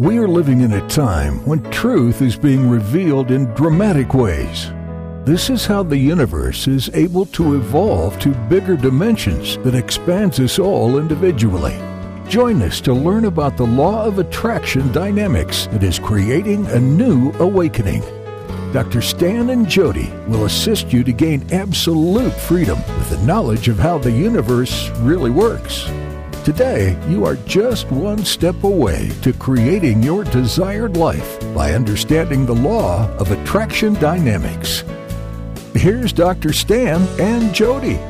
We are living in a time when truth is being revealed in dramatic ways. This is how the universe is able to evolve to bigger dimensions that expands us all individually. Join us to learn about the law of attraction dynamics that is creating a new awakening. Dr. Stan and Jodie will assist you to gain absolute freedom with the knowledge of how the universe really works. Today, you are just one step away to creating your desired life by understanding the law of attraction dynamics. Here's Dr. Stan and Jodie.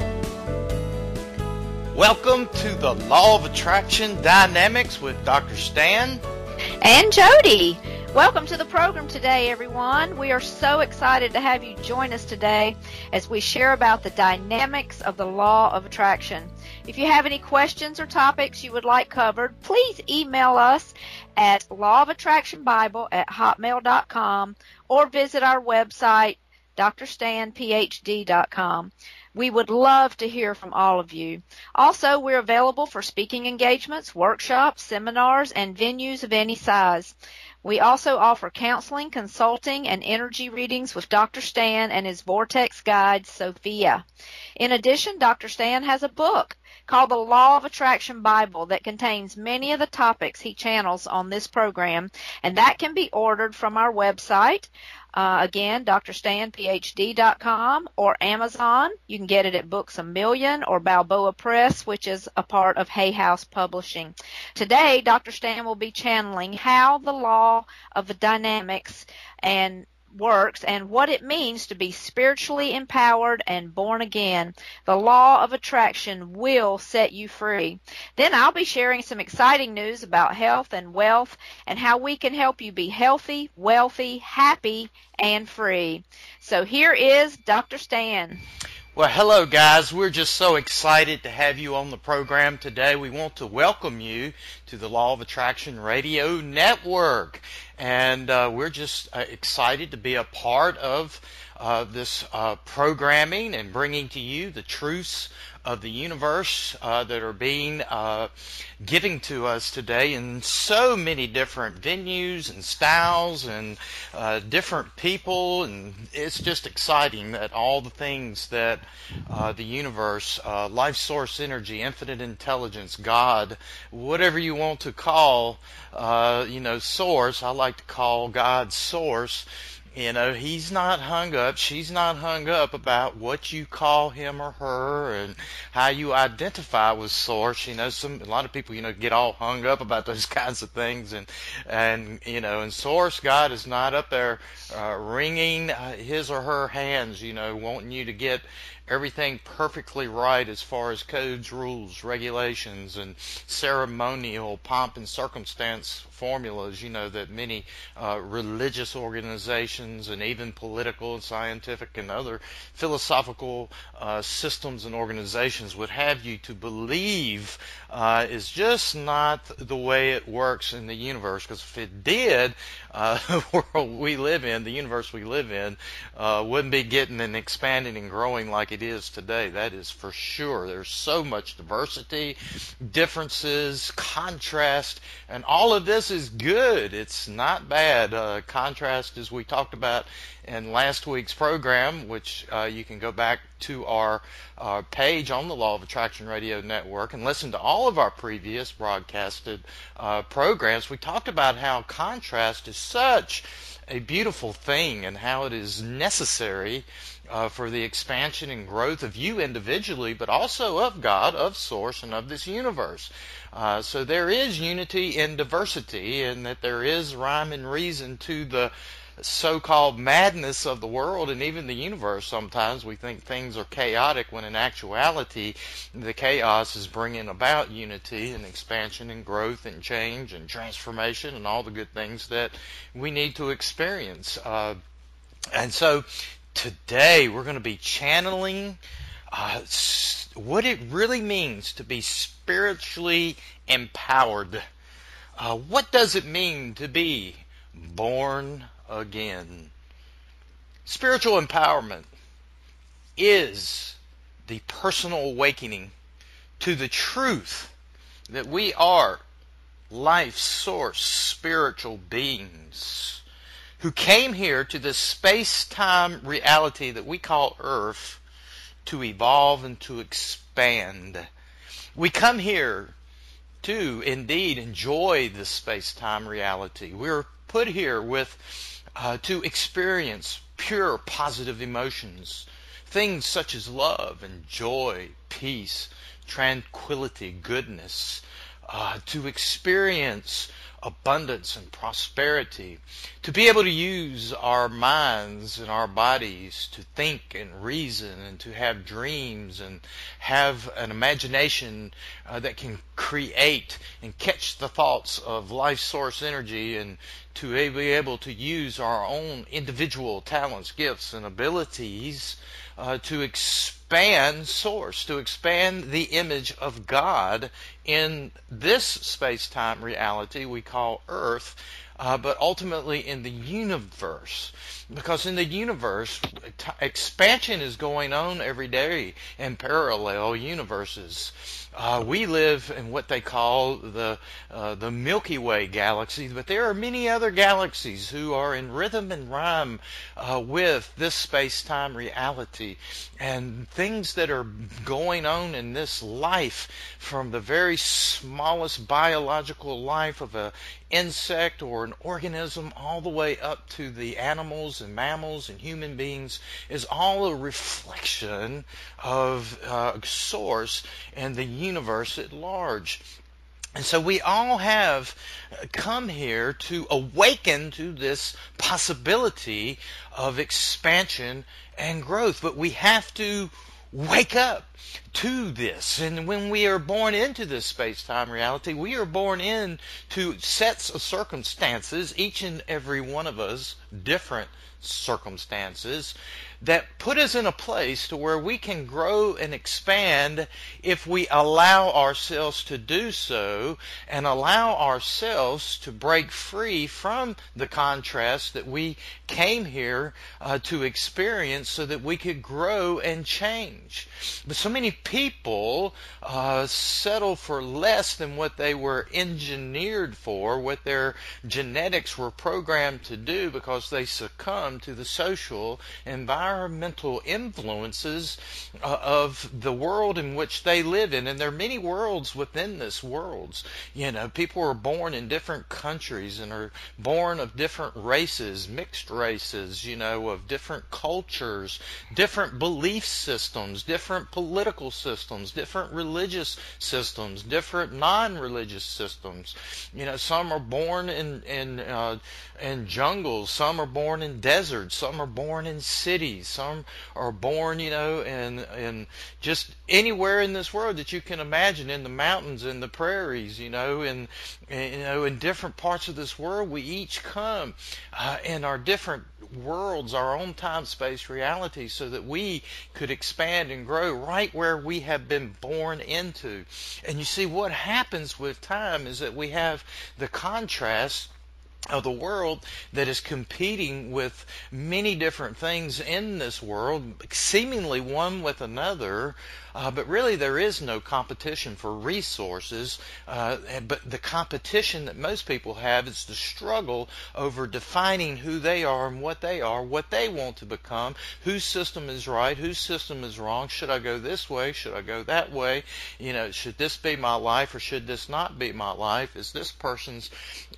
Welcome to the Law of Attraction Dynamics with Dr. Stan and Jodie. Welcome to the program today, everyone. We are so excited to have you join us today as we share about the dynamics of the law of attraction. If you have any questions or topics you would like covered, please email us at lawofattractionbible at hotmail.com or visit our website, drstanphd.com. We would love to hear from all of you. Also, we're available for speaking engagements, workshops, seminars, and venues of any size. We also offer counseling, consulting, and energy readings with Dr. Stan and his Vortex guide, Sophia. In addition, Dr. Stan has a book called the Law of Attraction Bible that contains many of the topics he channels on this program, and that can be ordered from our website. Uh, again, drstanphd.com or Amazon. You can get it at Books a Million or Balboa Press, which is a part of Hay House Publishing. Today, Dr. Stan will be channeling how the law of the dynamics and works and what it means to be spiritually empowered and born again. The law of attraction will set you free. Then I'll be sharing some exciting news about health and wealth and how we can help you be healthy, wealthy, happy, and free. So here is Dr. Stan. Well, hello, guys. We're just so excited to have you on the program today. We want to welcome you to the Law of Attraction Radio Network. And uh, we're just uh, excited to be a part of uh, this uh, programming and bringing to you the truths of the universe uh, that are being uh, given to us today in so many different venues and styles and uh, different people. And it's just exciting that all the things that uh, the universe uh, life source energy infinite intelligence god whatever you want to call uh, you know source. I like to call god source you know, he's not hung up, she's not hung up about what you call him or her and how you identify with source. You know, some a lot of people, you know, get all hung up about those kinds of things and and you know, and source God is not up there uh, wringing uh, his or her hands, you know, wanting you to get everything perfectly right as far as codes, rules, regulations, and ceremonial pomp and circumstance formulas, you know, that many uh, religious organizations and even political and scientific and other philosophical uh, systems and organizations would have you to believe uh, is just not the way it works in the universe. Because if it did, uh, the world we live in, the universe we live in, uh, wouldn't be getting and expanding and growing like it is today. That is for sure. There's so much diversity, differences, contrast, and all of this is good. It's not bad. Uh, contrast, as we talked about in last week's program, which uh, you can go back to our uh, page on the Law of Attraction Radio Network and listen to all of our previous broadcasted uh, programs. We talked about how contrast is such a beautiful thing and how it is necessary uh, for the expansion and growth of you individually, but also of God, of Source, and of this universe. Uh, so there is unity in diversity, and that there is rhyme and reason to the so-called madness of the world and even the universe sometimes we think things are chaotic when in actuality the chaos is bringing about unity and expansion and growth and change and transformation and all the good things that we need to experience uh, and so today we're going to be channeling uh, what it really means to be spiritually empowered. Uh, what does it mean to be born again? Spiritual empowerment is the personal awakening to the truth that we are life source spiritual beings who came here to this space-time reality that we call Earth to evolve and to expand. We come here to indeed enjoy this space-time reality. We're put here with uh, to experience pure positive emotions, things such as love and joy, peace, tranquility, goodness, uh, to experience abundance and prosperity, to be able to use our minds and our bodies to think and reason and to have dreams and have an imagination uh, that can create and catch the thoughts of life source energy and to be able to use our own individual talents, gifts, and abilities uh, to expand source, to expand the image of God in this space-time reality we call Earth, uh, but ultimately in the universe. Because in the universe, t- expansion is going on every day in parallel universes. Uh, we live in what they call the uh, the Milky Way galaxy, but there are many other galaxies who are in rhythm and rhyme uh, with this space-time reality. And things that are going on in this life, from the very smallest biological life of a insect or an organism, all the way up to the animals and mammals and human beings, is all a reflection of uh, source and the universe at large. And so we all have come here to awaken to this possibility of expansion and growth. But we have to wake up to this. And when we are born into this space time reality, we are born into sets of circumstances, each and every one of us different circumstances that put us in a place to where we can grow and expand if we allow ourselves to do so and allow ourselves to break free from the contrast that we came here uh, to experience so that we could grow and change. But so many people uh, settle for less than what they were engineered for, what their genetics were programmed to do because they succumb to the social environment environmental influences uh, of the world in which they live in. And there are many worlds within this world. You know, people are born in different countries and are born of different races, mixed races, you know, of different cultures, different belief systems, different political systems, different religious systems, different non-religious systems. You know, some are born in in uh, in jungles, some are born in deserts, some are born in cities some are born, you know, in in just anywhere in this world that you can imagine, in the mountains, in the prairies, you know, in you know, in different parts of this world. We each come uh, in our different worlds, our own time space reality, so that we could expand and grow right where we have been born into. And you see, what happens with time is that we have the contrast of the world that is competing with many different things in this world, seemingly one with another, uh, but really, there is no competition for resources. Uh, but the competition that most people have is the struggle over defining who they are and what they are, what they want to become, whose system is right, whose system is wrong. Should I go this way? Should I go that way? You know, should this be my life or should this not be my life? Is this person's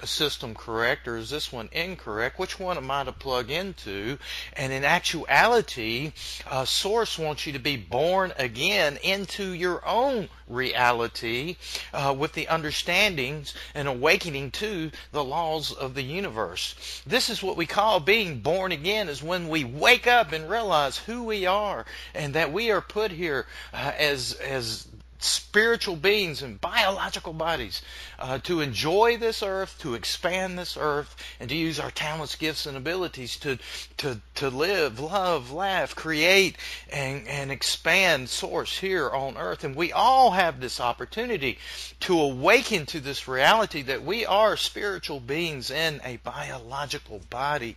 system correct or is this one incorrect? Which one am I to plug into? And in actuality, uh, Source wants you to be born again into your own reality uh, with the understandings and awakening to the laws of the universe. This is what we call being born again is when we wake up and realize who we are and that we are put here uh, as as spiritual beings and biological bodies uh, to enjoy this earth, to expand this earth, and to use our talents, gifts, and abilities to to to live, love, laugh, create, and and expand source here on earth. And we all have this opportunity to awaken to this reality that we are spiritual beings in a biological body.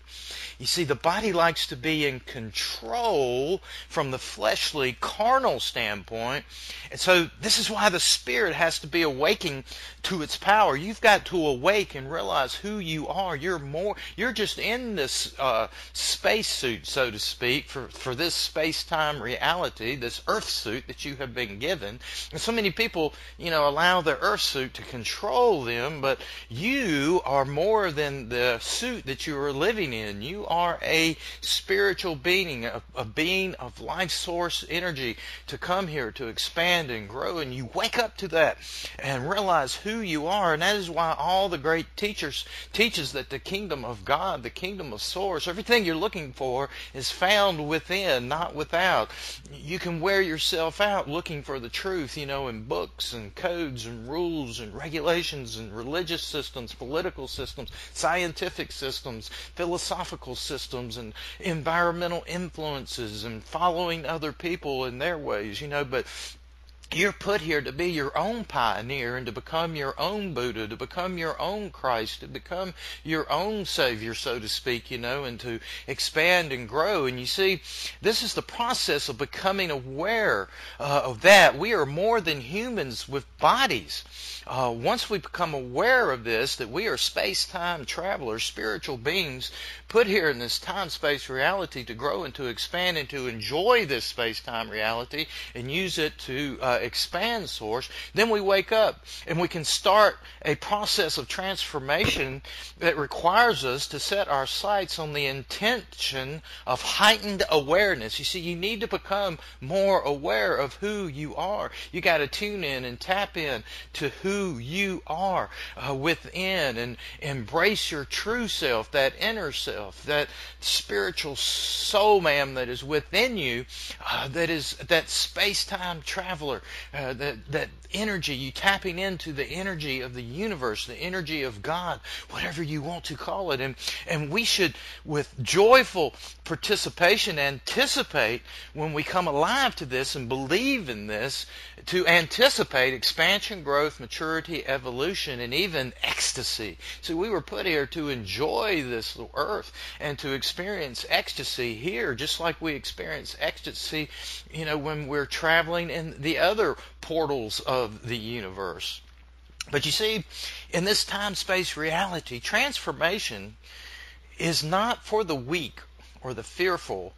You see, the body likes to be in control from the fleshly, carnal standpoint, and so this is why the spirit has to be awaking to its power. You've got to awake and realize who you are. You're more. You're just in this uh, space suit, so to speak, for for this space-time reality, this Earth suit that you have been given. And so many people, you know, allow their Earth suit to control them, but you are more than the suit that you are living in. You are a spiritual being, a, a being of life source energy to come here to expand and grow, and you wake up to that and realize who you are, and that is why all the great teachers teaches that the kingdom of God, the kingdom of source, everything you're looking for is found within, not without. You can wear yourself out looking for the truth, you know, in books and codes and rules and regulations and religious systems, political systems, scientific systems, philosophical systems, and environmental influences, and following other people in their ways, you know, but you're put here to be your own pioneer and to become your own Buddha, to become your own Christ, to become your own Savior, so to speak, you know, and to expand and grow. And you see, this is the process of becoming aware uh, of that. We are more than humans with bodies. Uh, once we become aware of this, that we are space-time travelers, spiritual beings, put here in this time-space reality to grow and to expand and to enjoy this space-time reality and use it to uh, expand source, then we wake up and we can start a process of transformation that requires us to set our sights on the intention of heightened awareness. You see, you need to become more aware of who you are. You got to tune in and tap in to who you are uh, within and embrace your true self, that inner self, that spiritual soul ma'am, that is within you, uh, that is that space-time traveler, uh, that that energy you tapping into the energy of the universe, the energy of God, whatever you want to call it, and and we should with joyful participation anticipate when we come alive to this and believe in this to anticipate expansion, growth, maturity, evolution, and even ecstasy. So we were put here to enjoy this earth and to experience ecstasy here, just like we experience ecstasy, you know, when we're traveling in the other portals of the universe. But you see, in this time space reality, transformation is not for the weak or the fearful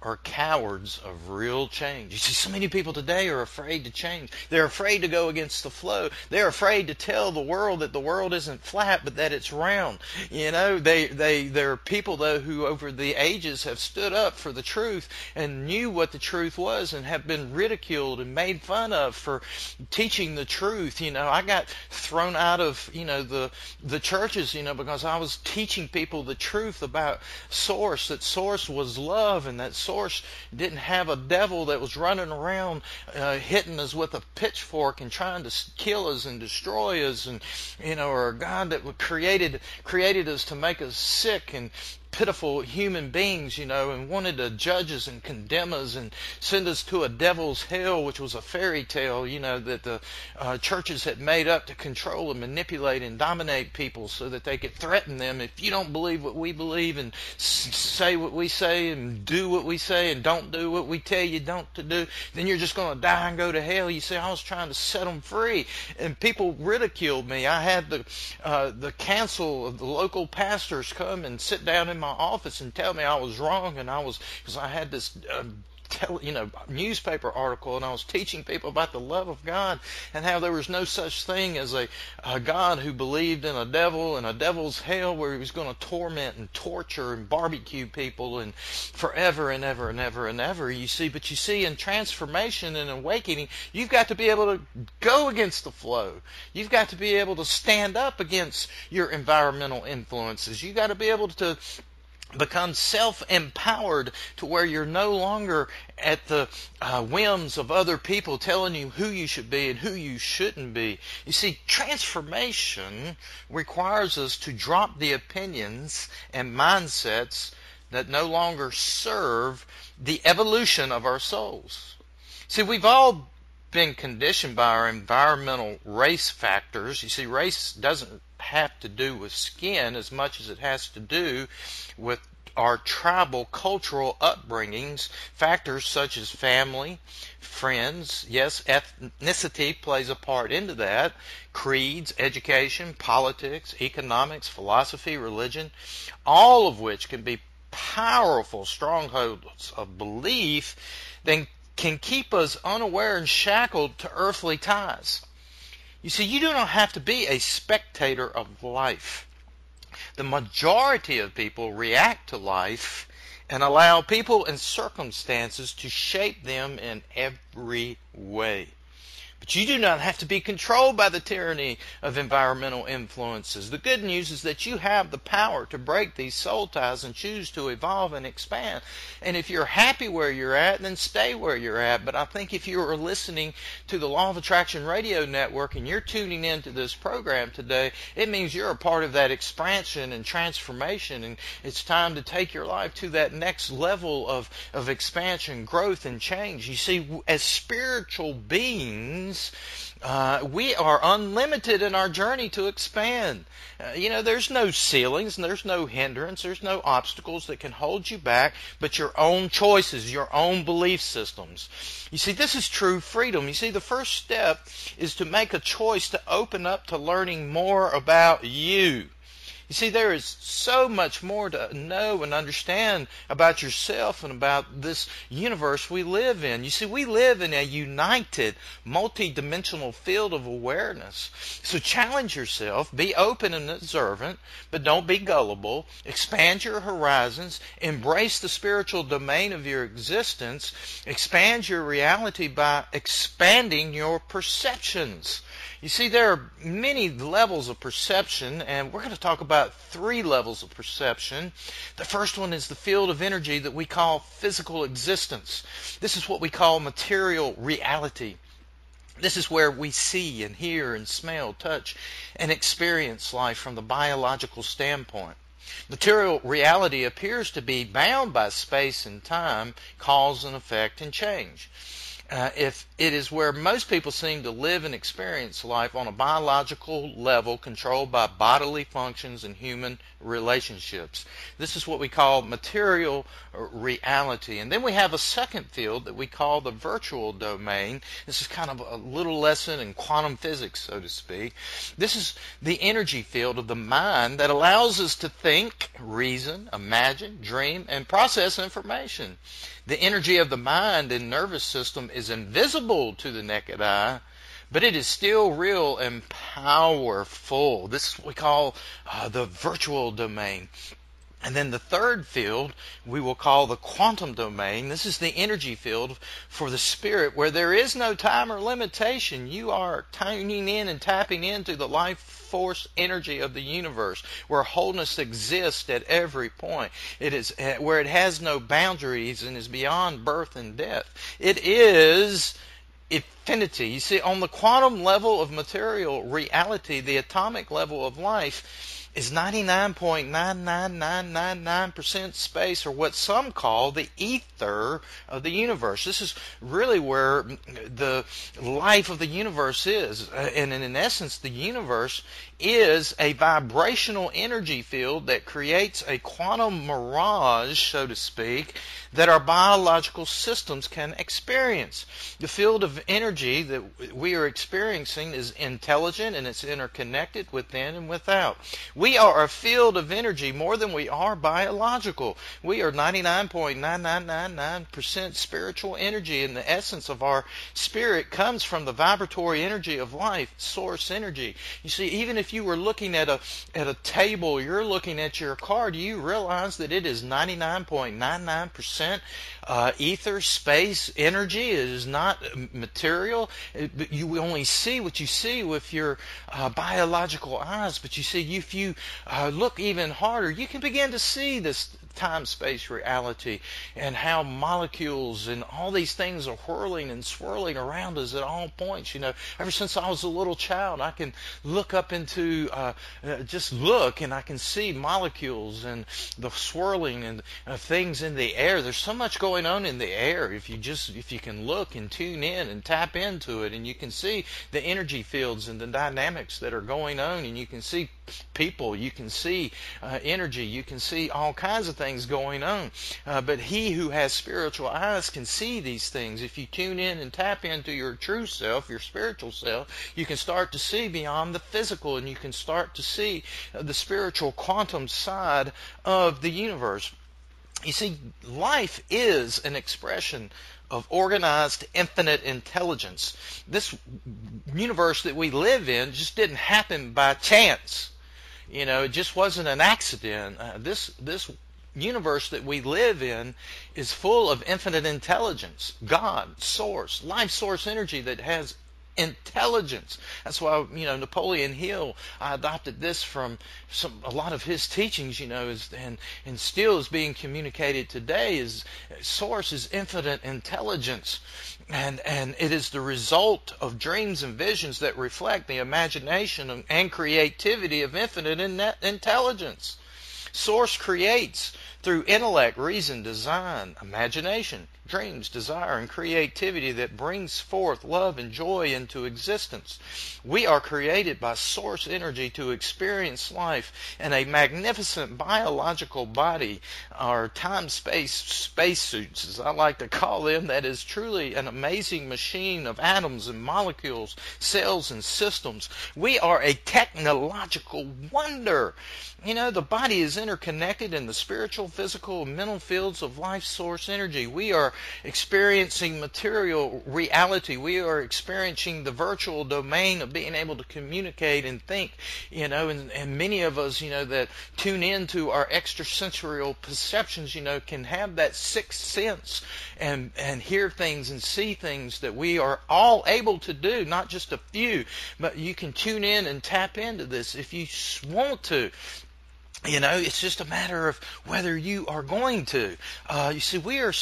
are cowards of real change. You see, so many people today are afraid to change. They're afraid to go against the flow. They're afraid to tell the world that the world isn't flat, but that it's round. You know, they, they, there are people though who over the ages have stood up for the truth and knew what the truth was and have been ridiculed and made fun of for teaching the truth. You know, I got thrown out of, you know, the, the churches, you know, because I was teaching people the truth about source, that source was love and that source didn't have a devil that was running around uh, hitting us with a pitchfork and trying to kill us and destroy us, and you know, or a God that created created us to make us sick and pitiful human beings, you know, and wanted to judge us and condemn us and send us to a devil's hell, which was a fairy tale, you know, that the uh, churches had made up to control and manipulate and dominate people so that they could threaten them. If you don't believe what we believe and say what we say and do what we say and don't do what we tell you don't to do, then you're just going to die and go to hell. You see, I was trying to set them free. And people ridiculed me. I had the, uh, the council of the local pastors come and sit down in in my office and tell me I was wrong, and I was because I had this. Uh, tele, you know, newspaper article, and I was teaching people about the love of God and how there was no such thing as a, a God who believed in a devil and a devil's hell where he was going to torment and torture and barbecue people and forever and ever and ever and ever. You see, but you see, in transformation and awakening, you've got to be able to go against the flow. You've got to be able to stand up against your environmental influences. You've got to be able to become self-empowered to where you're no longer at the uh, whims of other people telling you who you should be and who you shouldn't be. You see, transformation requires us to drop the opinions and mindsets that no longer serve the evolution of our souls. See, we've all been conditioned by our environmental race factors. You see, race doesn't have to do with skin as much as it has to do with our tribal cultural upbringings, factors such as family, friends, yes, ethnicity plays a part into that, creeds, education, politics, economics, philosophy, religion, all of which can be powerful strongholds of belief, then can keep us unaware and shackled to earthly ties. You see, you do not have to be a spectator of life. The majority of people react to life and allow people and circumstances to shape them in every way. But you do not have to be controlled by the tyranny of environmental influences. The good news is that you have the power to break these soul ties and choose to evolve and expand. And if you're happy where you're at, then stay where you're at. But I think if you are listening to the Law of Attraction Radio Network and you're tuning into this program today, it means you're a part of that expansion and transformation. And it's time to take your life to that next level of, of expansion, growth, and change. You see, as spiritual beings, means uh, we are unlimited in our journey to expand. Uh, you know, there's no ceilings, and there's no hindrance, there's no obstacles that can hold you back, but your own choices, your own belief systems. You see, this is true freedom. You see, the first step is to make a choice to open up to learning more about you. You see, there is so much more to know and understand about yourself and about this universe we live in. You see, we live in a united, multi-dimensional field of awareness. So challenge yourself, be open and observant, but don't be gullible. Expand your horizons, embrace the spiritual domain of your existence, expand your reality by expanding your perceptions. You see, there are many levels of perception, and we're going to talk about three levels of perception. The first one is the field of energy that we call physical existence. This is what we call material reality. This is where we see and hear and smell, touch, and experience life from the biological standpoint. Material reality appears to be bound by space and time, cause and effect, and change uh, if it is where most people seem to live and experience life on a biological level controlled by bodily functions and human relationships. This is what we call material reality. And then we have a second field that we call the virtual domain. This is kind of a little lesson in quantum physics, so to speak. This is the energy field of the mind that allows us to think, reason, imagine, dream, and process information. The energy of the mind and nervous system is invisible to the naked eye, but it is still real and powerful. This is what we call uh, the virtual domain. And then the third field we will call the quantum domain. This is the energy field for the spirit where there is no time or limitation. You are tuning in and tapping into the life force energy of the universe, where wholeness exists at every point. It is eh, where it has no boundaries and is beyond birth and death. It is infinity. You see, on the quantum level of material reality, the atomic level of life, is 99.99999% space, or what some call the ether of the universe. This is really where the life of the universe is. Uh, and in essence, the universe is a vibrational energy field that creates a quantum mirage, so to speak, that our biological systems can experience. The field of energy that we are experiencing is intelligent and it's interconnected within and without. We are a field of energy more than we are biological. We are 99.9999% spiritual energy and the essence of our spirit comes from the vibratory energy of life, source energy. You see, even if you were looking at a at a table, you're looking at your car, do you realize that it is 99.99% uh, ether, space, energy? It is not material. It, you only see what you see with your uh, biological eyes, but you see, if you uh, look even harder, you can begin to see this time space reality and how molecules and all these things are whirling and swirling around us at all points. You know, ever since I was a little child, I can look up into, uh, uh, just look and I can see molecules and the swirling and uh, things in the air. There's so much going on in the air if you just, if you can look and tune in and tap into it and you can see the energy fields and the dynamics that are going on and you can see people, you can see uh, energy, you can see all kinds of things going on. Uh, but he who has spiritual eyes can see these things. If you tune in and tap into your true self, your spiritual self, you can start to see beyond the physical and you can start to see uh, the spiritual quantum side of the universe. You see, life is an expression of organized infinite intelligence. This universe that we live in just didn't happen by chance. You know, it just wasn't an accident. Uh, this this universe that we live in is full of infinite intelligence, God, source, life source energy that has intelligence. That's why you know Napoleon Hill. I adopted this from some a lot of his teachings. You know, is, and and still is being communicated today. Is source is infinite intelligence, and and it is the result of dreams and visions that reflect the imagination and creativity of infinite intelligence. Source creates through intellect, reason, design, imagination, dreams, desire, and creativity that brings forth love and joy into existence. We are created by source energy to experience life in a magnificent biological body, our time-space spacesuits, as I like to call them, that is truly an amazing machine of atoms and molecules, cells and systems. We are a technological wonder. You know, the body is interconnected in the spiritual, physical, and mental fields of life source energy. We are experiencing material reality. We are experiencing the virtual domain of being able to communicate and think, you know, and, and many of us, you know, that tune into our extrasensorial perceptions, you know, can have that sixth sense and, and hear things and see things that we are all able to do, not just a few, but you can tune in and tap into this if you want to. You know, it's just a matter of whether you are going to. Uh, you see, we are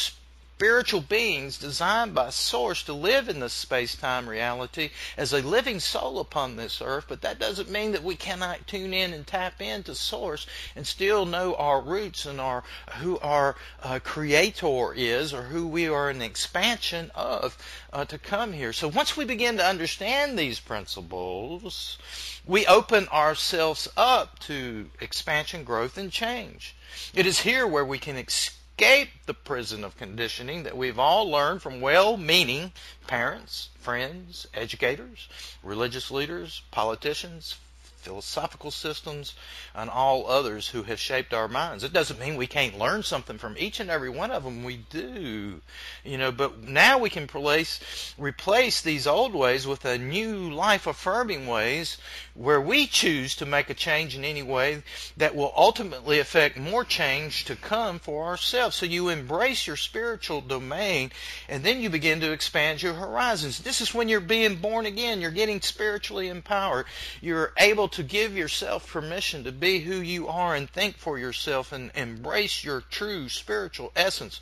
spiritual beings designed by Source to live in this space time reality as a living soul upon this earth, but that doesn't mean that we cannot tune in and tap into Source and still know our roots and our who our uh, Creator is or who we are an expansion of uh, to come here. So once we begin to understand these principles, we open ourselves up to expansion, growth, and change. It is here where we can experience escape the prison of conditioning that we've all learned from well meaning parents, friends, educators, religious leaders, politicians, philosophical systems, and all others who have shaped our minds. It doesn't mean we can't learn something from each and every one of them. We do, you know. But now we can replace replace these old ways with a new life affirming ways where we choose to make a change in any way that will ultimately affect more change to come for ourselves. So you embrace your spiritual domain, and then you begin to expand your horizons. This is when you're being born again. You're getting spiritually empowered. You're able to give yourself permission to be who you are and think for yourself and embrace your true spiritual essence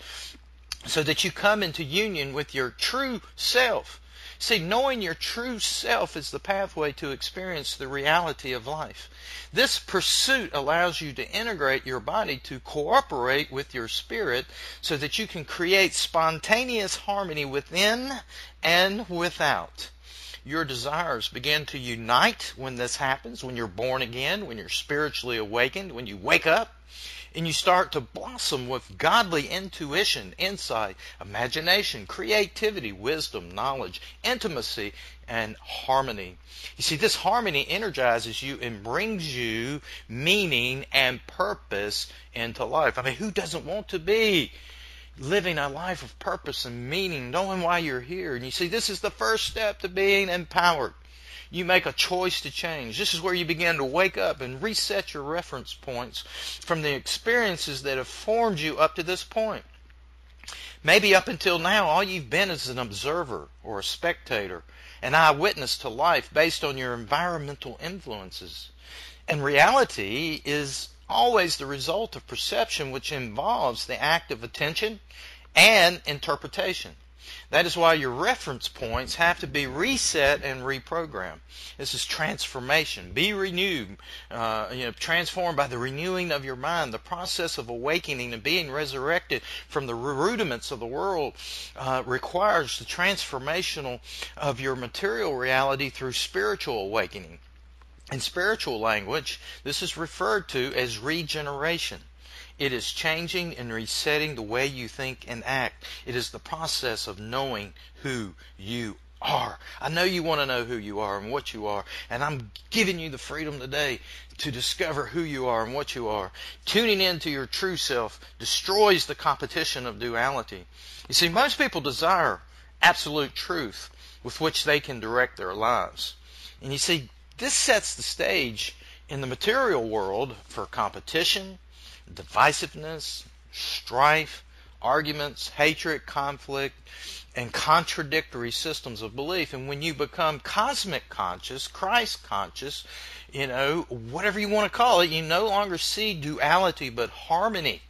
so that you come into union with your true self. See, knowing your true self is the pathway to experience the reality of life. This pursuit allows you to integrate your body to cooperate with your spirit so that you can create spontaneous harmony within and without your desires begin to unite when this happens, when you're born again, when you're spiritually awakened, when you wake up, and you start to blossom with godly intuition, insight, imagination, creativity, wisdom, knowledge, intimacy, and harmony. You see, this harmony energizes you and brings you meaning and purpose into life. I mean, who doesn't want to be living a life of purpose and meaning, knowing why you're here. And you see, this is the first step to being empowered. You make a choice to change. This is where you begin to wake up and reset your reference points from the experiences that have formed you up to this point. Maybe up until now, all you've been is an observer or a spectator, an eyewitness to life based on your environmental influences. And reality is always the result of perception, which involves the act of attention and interpretation. That is why your reference points have to be reset and reprogrammed. This is transformation. Be renewed, uh, you know, transformed by the renewing of your mind. The process of awakening and being resurrected from the rudiments of the world uh, requires the transformational of your material reality through spiritual awakening. In spiritual language, this is referred to as regeneration. It is changing and resetting the way you think and act. It is the process of knowing who you are. I know you want to know who you are and what you are, and I'm giving you the freedom today to discover who you are and what you are. Tuning into your true self destroys the competition of duality. You see, most people desire absolute truth with which they can direct their lives. And you see, this sets the stage in the material world for competition, divisiveness, strife, arguments, hatred, conflict, and contradictory systems of belief. And when you become cosmic conscious, Christ conscious, you know, whatever you want to call it, you no longer see duality but harmony.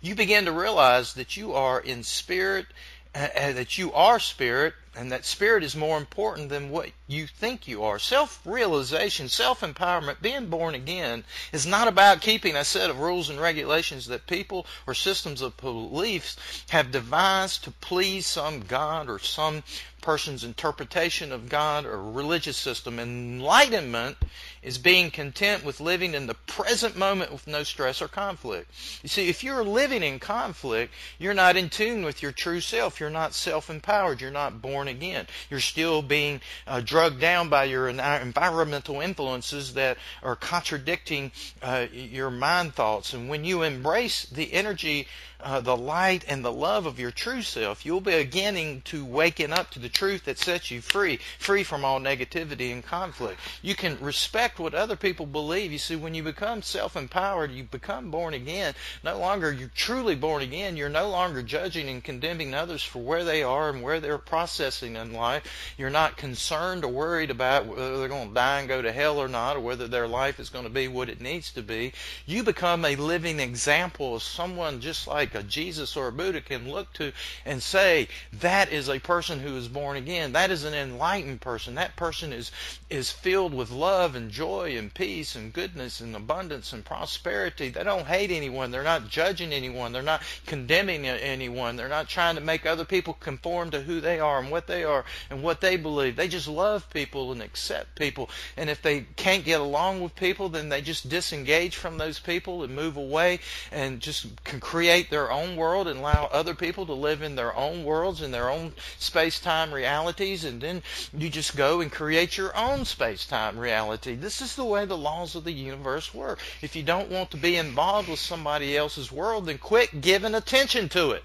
You begin to realize that you are in spirit, that you are spirit, and that spirit is more important than what you think you are. Self realization, self empowerment, being born again is not about keeping a set of rules and regulations that people or systems of beliefs have devised to please some God or some person's interpretation of God or religious system. Enlightenment is being content with living in the present moment with no stress or conflict. You see, if you're living in conflict, you're not in tune with your true self. You're not self empowered. You're not born again. You're still being uh, drugged down by your environmental influences that are contradicting uh, your mind thoughts. And when you embrace the energy uh, the light and the love of your true self, you'll be beginning to waken up to the truth that sets you free, free from all negativity and conflict. You can respect what other people believe. You see, when you become self-empowered, you become born again. No longer you're truly born again. You're no longer judging and condemning others for where they are and where they're processing in life. You're not concerned or worried about whether they're going to die and go to hell or not, or whether their life is going to be what it needs to be. You become a living example of someone just like like a Jesus or a Buddha can look to and say, that is a person who is born again. That is an enlightened person. That person is, is filled with love and joy and peace and goodness and abundance and prosperity. They don't hate anyone. They're not judging anyone. They're not condemning anyone. They're not trying to make other people conform to who they are and what they are and what they believe. They just love people and accept people. And if they can't get along with people, then they just disengage from those people and move away and just can create their their own world and allow other people to live in their own worlds and their own space-time realities and then you just go and create your own space-time reality. This is the way the laws of the universe work. If you don't want to be involved with somebody else's world, then quit giving attention to it.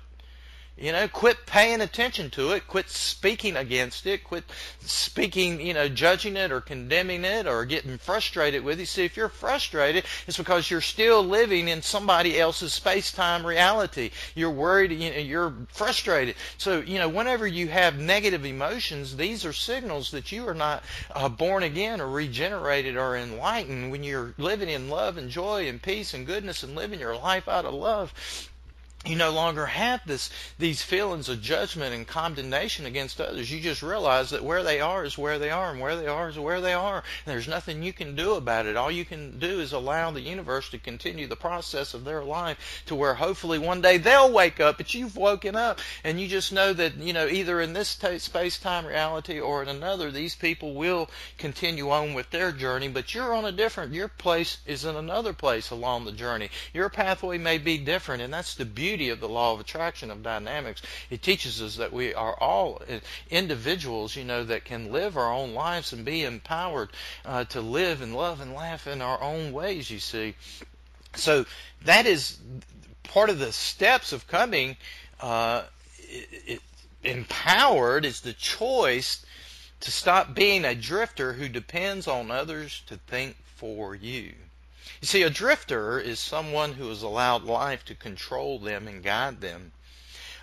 You know, quit paying attention to it, quit speaking against it, quit speaking, you know, judging it or condemning it or getting frustrated with it. See, if you're frustrated, it's because you're still living in somebody else's space-time reality. You're worried, you know, you're frustrated. So, you know, whenever you have negative emotions, these are signals that you are not uh, born again or regenerated or enlightened. When you're living in love and joy and peace and goodness and living your life out of love, you no longer have this these feelings of judgment and condemnation against others. You just realize that where they are is where they are, and where they are is where they are. And there's nothing you can do about it. All you can do is allow the universe to continue the process of their life to where hopefully one day they'll wake up, but you've woken up, and you just know that you know either in this space-time reality or in another, these people will continue on with their journey. But you're on a different. Your place is in another place along the journey. Your pathway may be different, and that's the beauty beauty of the law of attraction of dynamics. It teaches us that we are all individuals, you know, that can live our own lives and be empowered uh, to live and love and laugh in our own ways, you see. So that is part of the steps of coming uh, it, it, empowered is the choice to stop being a drifter who depends on others to think for you. You see, a drifter is someone who has allowed life to control them and guide them.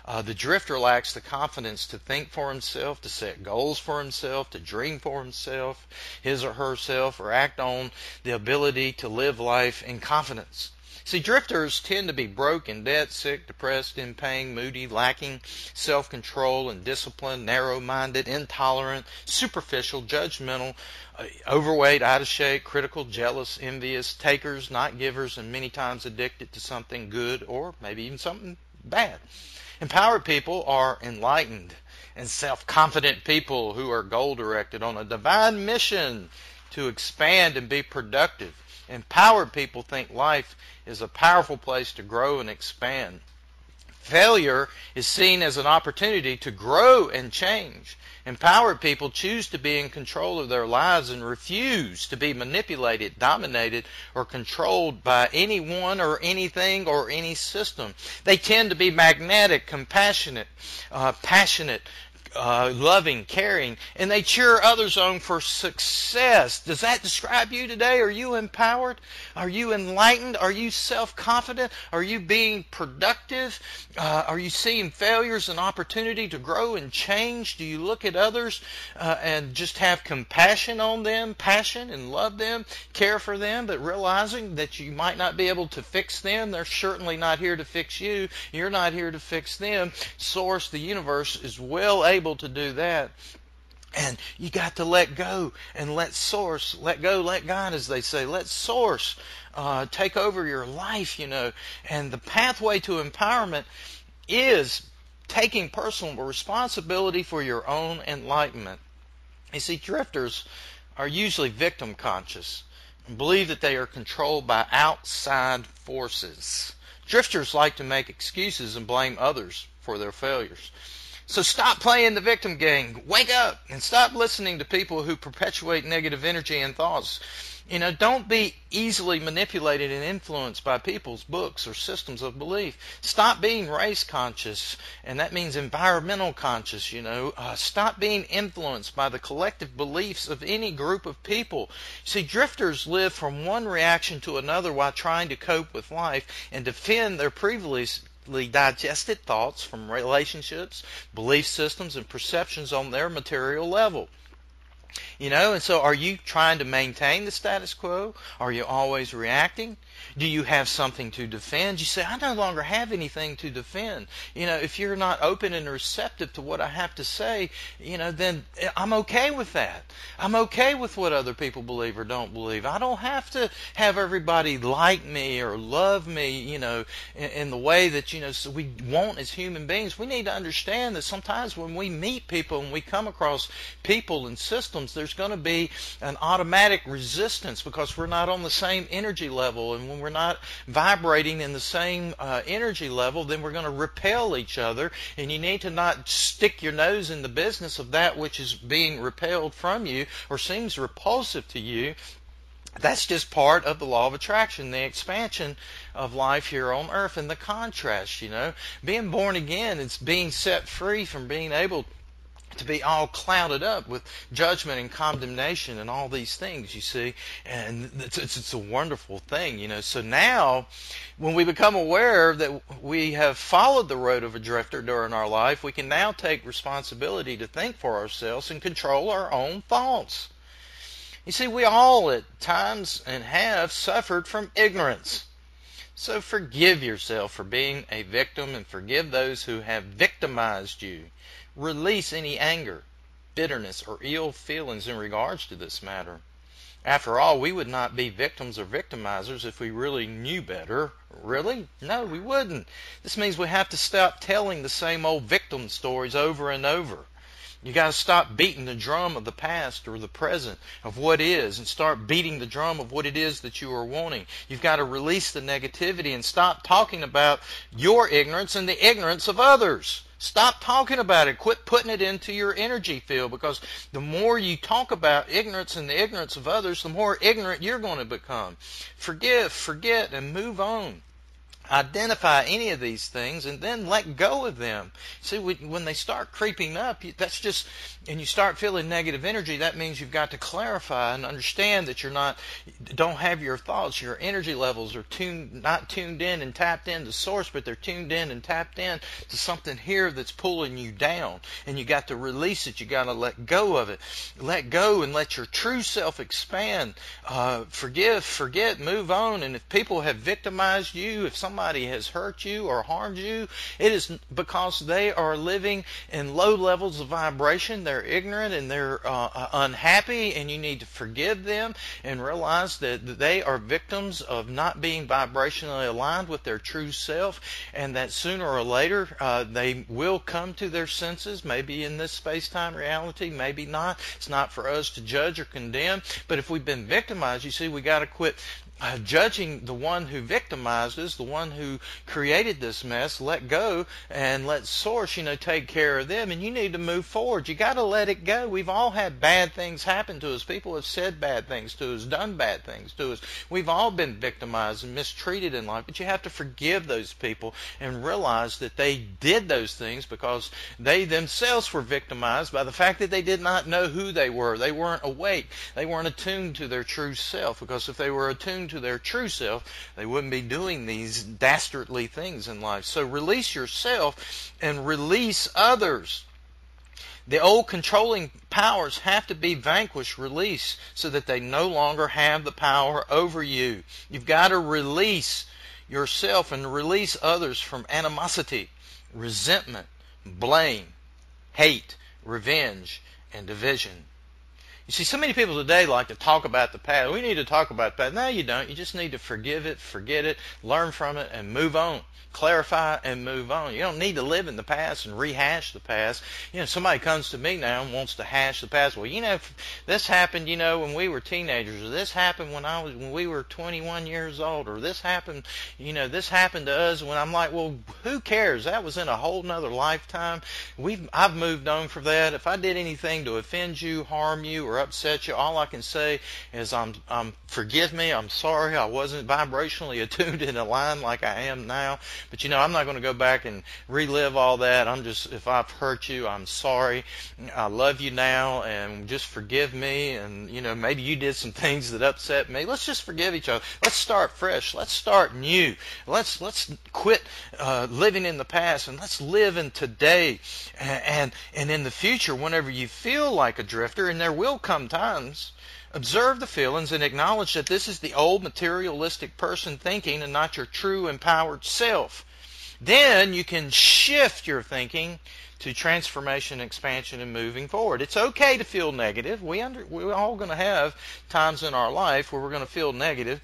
Uh, the drifter lacks the confidence to think for himself, to set goals for himself, to dream for himself, his or herself, or act on the ability to live life in confidence. See, drifters tend to be broke in debt, sick, depressed, in pain, moody, lacking self control and discipline, narrow minded, intolerant, superficial, judgmental, uh, overweight, out of shape, critical, jealous, envious, takers, not givers, and many times addicted to something good or maybe even something bad. Empowered people are enlightened and self confident people who are goal directed on a divine mission to expand and be productive Empowered people think life is a powerful place to grow and expand. Failure is seen as an opportunity to grow and change. Empowered people choose to be in control of their lives and refuse to be manipulated, dominated, or controlled by anyone or anything or any system. They tend to be magnetic, compassionate, uh, passionate, uh, loving, caring, and they cheer others on for success. Does that describe you today? Are you empowered? Are you enlightened? Are you self-confident? Are you being productive? Uh, are you seeing failures an opportunity to grow and change? Do you look at others uh, and just have compassion on them, passion, and love them, care for them, but realizing that you might not be able to fix them? They're certainly not here to fix you. You're not here to fix them. Source, the universe, is well able to do that. And you got to let go and let source, let go, let God, as they say, let source uh, take over your life, you know. And the pathway to empowerment is taking personal responsibility for your own enlightenment. You see, drifters are usually victim conscious and believe that they are controlled by outside forces. Drifters like to make excuses and blame others for their failures. So stop playing the victim game. Wake up and stop listening to people who perpetuate negative energy and thoughts. You know, don't be easily manipulated and influenced by people's books or systems of belief. Stop being race conscious, and that means environmental conscious, you know. Uh, stop being influenced by the collective beliefs of any group of people. See, drifters live from one reaction to another while trying to cope with life and defend their previously digested thoughts from relationships, belief systems, and perceptions on their material level. You know, and so are you trying to maintain the status quo? Are you always reacting? Do you have something to defend? You say, I no longer have anything to defend. You know, if you're not open and receptive to what I have to say, you know, then eh, I'm okay with that. I'm okay with what other people believe or don't believe. I don't have to have everybody like me or love me, you know, in, in the way that, you know, so we want as human beings. We need to understand that sometimes when we meet people and we come across people and systems, there's going to be an automatic resistance because we're not on the same energy level. And when we're not vibrating in the same uh, energy level, then we're going to repel each other. And you need to not stick your nose in the business of that which is being repelled from you or seems repulsive to you. That's just part of the law of attraction, the expansion of life here on earth and the contrast, you know. Being born again, it's being set free from being able to be all clouded up with judgment and condemnation and all these things, you see. And it's, it's, it's, a wonderful thing, you know. So now, when we become aware that we have followed the road of a drifter during our life, we can now take responsibility to think for ourselves and control our own thoughts. You see, we all at times and have suffered from ignorance. So forgive yourself for being a victim and forgive those who have victimized you. Release any anger, bitterness, or ill feelings in regards to this matter. After all, we would not be victims or victimizers if we really knew better. Really? No, we wouldn't. This means we have to stop telling the same old victim stories over and over. You got to stop beating the drum of the past or the present of what is and start beating the drum of what it is that you are wanting. You've got to release the negativity and stop talking about your ignorance and the ignorance of others. Stop talking about it. Quit putting it into your energy field because the more you talk about ignorance and the ignorance of others, the more ignorant you're going to become. Forgive, forget, and move on identify any of these things and then let go of them. See, when they start creeping up, that's just, and you start feeling negative energy, that means you've got to clarify and understand that you're not, don't have your thoughts, your energy levels are tuned, not tuned in and tapped in to source, but they're tuned in and tapped in to something here that's pulling you down. And you got to release it. You got to let go of it. Let go and let your true self expand. Uh, forgive, forget, move on. And if people have victimized you, if someone somebody has hurt you or harmed you, it is because they are living in low levels of vibration. They're ignorant and they're uh, uh, unhappy, and you need to forgive them and realize that they are victims of not being vibrationally aligned with their true self, and that sooner or later uh, they will come to their senses, maybe in this space time reality, maybe not. It's not for us to judge or condemn, but if we've been victimized, you see, we got to quit uh, judging the one who victimizes, the one who created this mess, let go and let source, you know, take care of them. And you need to move forward. You got to let it go. We've all had bad things happen to us. People have said bad things to us, done bad things to us. We've all been victimized and mistreated in life, but you have to forgive those people and realize that they did those things because they themselves were victimized by the fact that they did not know who they were. They weren't awake. They weren't attuned to their true self because if they were attuned to their true self, they wouldn't be doing these dastardly things in life. So release yourself and release others. The old controlling powers have to be vanquished, released, so that they no longer have the power over you. You've got to release yourself and release others from animosity, resentment, blame, hate, revenge, and division. You see, so many people today like to talk about the past. We need to talk about the past. No, you don't. You just need to forgive it, forget it, learn from it, and move on clarify and move on. You don't need to live in the past and rehash the past. You know, somebody comes to me now and wants to hash the past. Well, you know, this happened, you know, when we were teenagers, or this happened when I was when we were 21 years old, or this happened, you know, this happened to us when I'm like, well, who cares? That was in a whole nother lifetime. We've I've moved on from that. If I did anything to offend you, harm you, or upset you, all I can say is I'm I'm forgive me. I'm sorry. I wasn't vibrationally attuned in a line like I am now. But you know, I'm not going to go back and relive all that. I'm just, if I've hurt you, I'm sorry. I love you now and just forgive me. And, you know, maybe you did some things that upset me. Let's just forgive each other. Let's start fresh. Let's start new. Let's, let's quit, uh, living in the past and let's live in today. And, and, and in the future, whenever you feel like a drifter, and there will come times, Observe the feelings and acknowledge that this is the old materialistic person thinking and not your true empowered self. Then you can shift your thinking to transformation, expansion, and moving forward. It's okay to feel negative. We under, we're all going to have times in our life where we're going to feel negative,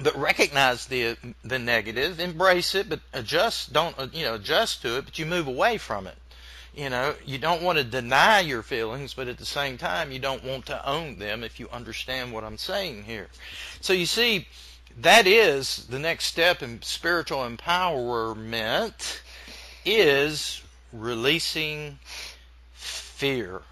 but recognize the the negative, embrace it, but adjust. Don't you know adjust to it, but you move away from it you know, you don't want to deny your feelings, but at the same time, you don't want to own them if you understand what I'm saying here. So you see, that is the next step in spiritual empowerment is releasing fear.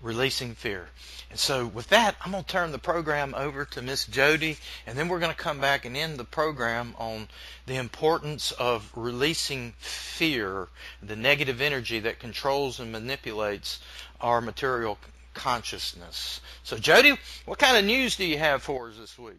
Releasing fear. And so with that, I'm going to turn the program over to Miss Jodie, and then we're going to come back and end the program on the importance of releasing fear, the negative energy that controls and manipulates our material consciousness. So Jodie, what kind of news do you have for us this week?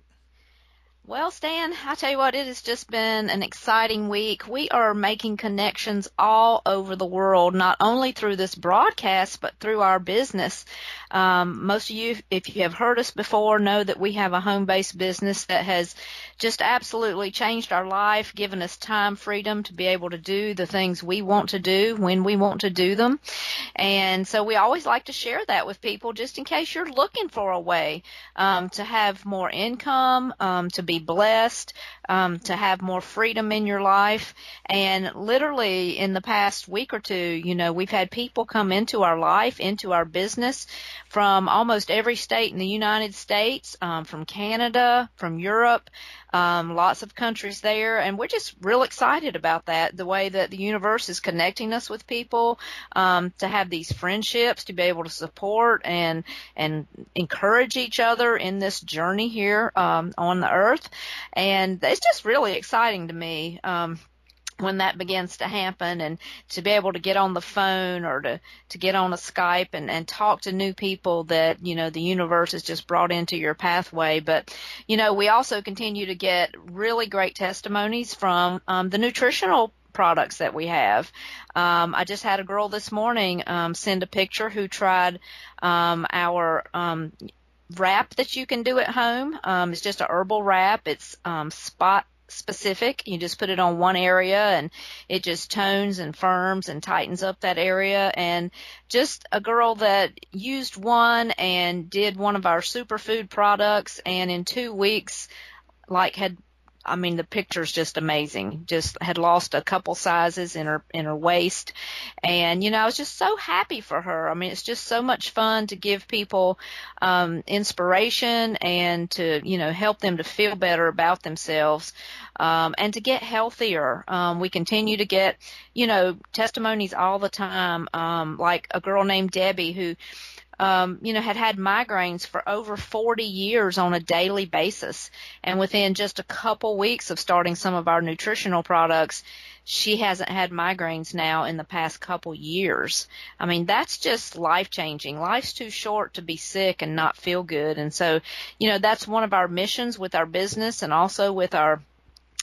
Well, Stan, I tell you what, it has just been an exciting week. We are making connections all over the world, not only through this broadcast, but through our business. Um, most of you, if you have heard us before, know that we have a home-based business that has just absolutely changed our life, given us time freedom to be able to do the things we want to do when we want to do them. And so we always like to share that with people just in case you're looking for a way um, to have more income, um, to be blessed, um, to have more freedom in your life. And literally in the past week or two, you know, we've had people come into our life, into our business from almost every state in the United States, um, from Canada, from Europe, um, lots of countries there, and we're just real excited about that. The way that the universe is connecting us with people um, to have these friendships, to be able to support and and encourage each other in this journey here um, on the earth, and it's just really exciting to me. Um, when that begins to happen and to be able to get on the phone or to, to get on a Skype and, and talk to new people that, you know, the universe has just brought into your pathway. But, you know, we also continue to get really great testimonies from um, the nutritional products that we have. Um, I just had a girl this morning um, send a picture who tried um, our um, wrap that you can do at home. Um, it's just a herbal wrap. It's spot specific. You just put it on one area and it just tones and firms and tightens up that area. And just a girl that used one and did one of our superfood products and in two weeks, like had I mean, the picture's just amazing. Just had lost a couple sizes in her in her waist, and you know, I was just so happy for her. I mean, it's just so much fun to give people um, inspiration and to you know help them to feel better about themselves um, and to get healthier. Um, we continue to get you know testimonies all the time, um, like a girl named Debbie who um, you know, had had migraines for over 40 years on a daily basis. And within just a couple weeks of starting some of our nutritional products, she hasn't had migraines now in the past couple years. I mean, that's just life changing. Life's too short to be sick and not feel good. And so, you know, that's one of our missions with our business and also with our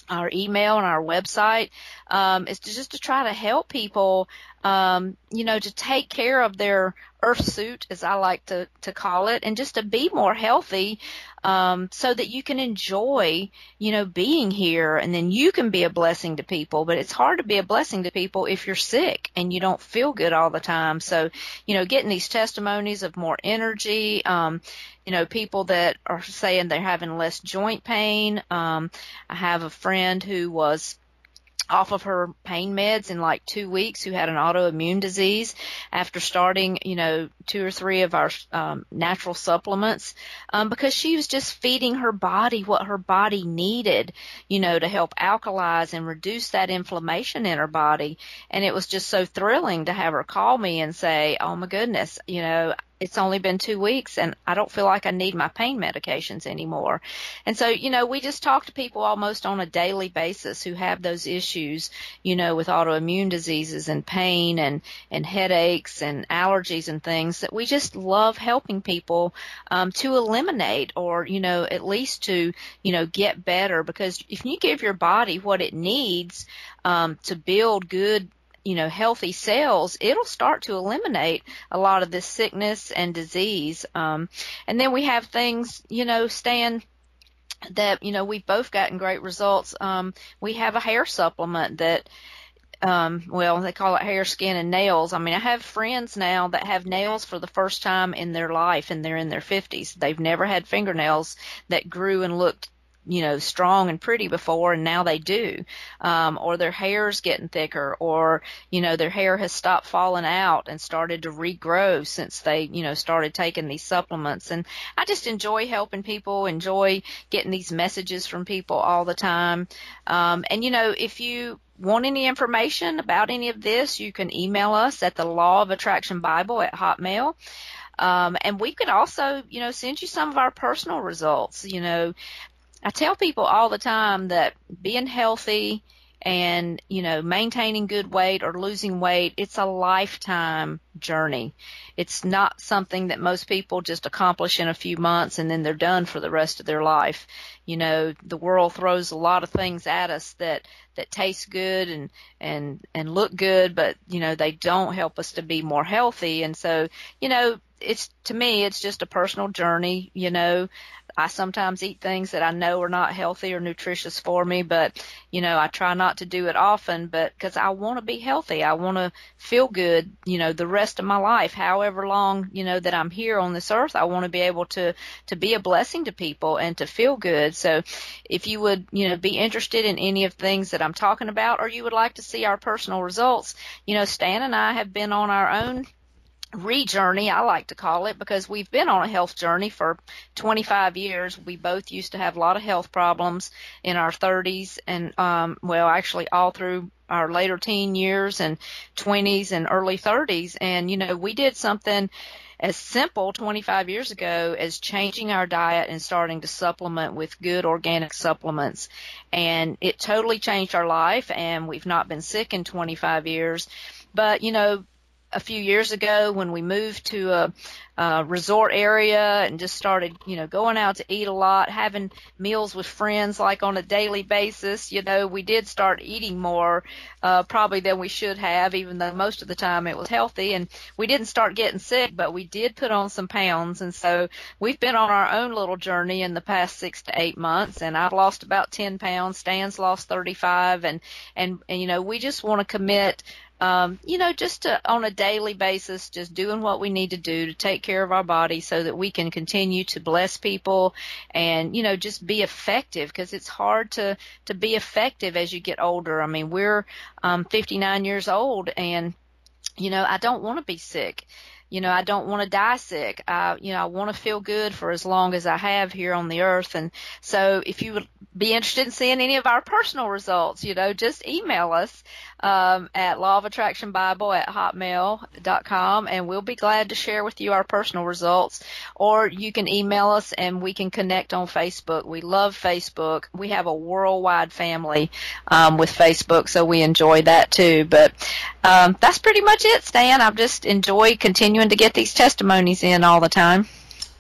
our email and our website um, is to just to try to help people um, you know, to take care of their earth suit, as I like to, to call it, and just to be more healthy, um, so that you can enjoy, you know, being here and then you can be a blessing to people. But it's hard to be a blessing to people if you're sick and you don't feel good all the time. So, you know, getting these testimonies of more energy, um, you know, people that are saying they're having less joint pain. Um, I have a friend who was off of her pain meds in like two weeks who had an autoimmune disease after starting, you know, two or three of our um, natural supplements um, because she was just feeding her body what her body needed, you know, to help alkalize and reduce that inflammation in her body. And it was just so thrilling to have her call me and say, oh my goodness, you know, it's only been two weeks and I don't feel like I need my pain medications anymore. And so, you know, we just talk to people almost on a daily basis who have those issues, you know, with autoimmune diseases and pain and, and headaches and allergies and things that we just love helping people, um, to eliminate or, you know, at least to, you know, get better because if you give your body what it needs, um, to build good you know, healthy cells, it'll start to eliminate a lot of this sickness and disease. Um, and then we have things, you know, Stan, that, you know, we've both gotten great results. Um, we have a hair supplement that, um, well, they call it hair, skin, and nails. I mean, I have friends now that have nails for the first time in their life and they're in their 50s. They've never had fingernails that grew and looked you know, strong and pretty before and now they do. Um, or their hair's getting thicker or, you know, their hair has stopped falling out and started to regrow since they, you know, started taking these supplements. And I just enjoy helping people, enjoy getting these messages from people all the time. Um, and you know, if you want any information about any of this, you can email us at the Law of Attraction Bible at Hotmail. Um, and we could also, you know, send you some of our personal results. You know, I tell people all the time that being healthy and, you know, maintaining good weight or losing weight, it's a lifetime journey. It's not something that most people just accomplish in a few months and then they're done for the rest of their life. You know, the world throws a lot of things at us that, that taste good and, and, and look good, but, you know, they don't help us to be more healthy. And so, you know, it's to me it's just a personal journey you know I sometimes eat things that I know are not healthy or nutritious for me, but you know, I try not to do it often, but because I want to be healthy, I want to feel good, you know, the rest of my life, however long, you know, that I'm here on this earth, I want to be able to, to be a blessing to people and to feel good. So if you would, you know, be interested in any of the things that I'm talking about, or you would like to see our personal results, you know, Stan and I have been on our own re-journey, I like to call it, because we've been on a health journey for 25 years. We both used to have a lot of health problems in our 30s and, um, well, actually all through our later teen years and 20s and early 30s. And, you know, we did something as simple 25 years ago as changing our diet and starting to supplement with good organic supplements. And it totally changed our life and we've not been sick in 25 years. But, you know, a few years ago when we moved to a, a resort area and just started, you know, going out to eat a lot, having meals with friends like on a daily basis. You know, we did start eating more, uh, probably than we should have, even though most of the time it was healthy. And we didn't start getting sick, but we did put on some pounds. And so we've been on our own little journey in the past six to eight months. And I've lost about 10 pounds. Stan's lost 35. And, and, and you know, we just want to commit um, you know, just to, on a daily basis, just doing what we need to do to take care of our body so that we can continue to bless people and, you know, just be effective because it's hard to, to be effective as you get older. I mean, we're, um, 59 years old and, you know, I don't want to be sick you know, I don't want to die sick. I, you know, I want to feel good for as long as I have here on the earth. And so if you would be interested in seeing any of our personal results, you know, just email us um, at Law of Attraction Bible at hotmail.com, and we'll be glad to share with you our personal results. Or you can email us, and we can connect on Facebook. We love Facebook. We have a worldwide family um, with Facebook, so we enjoy that too. But um, that's pretty much it, Stan. I've just enjoyed continuing to get these testimonies in all the time.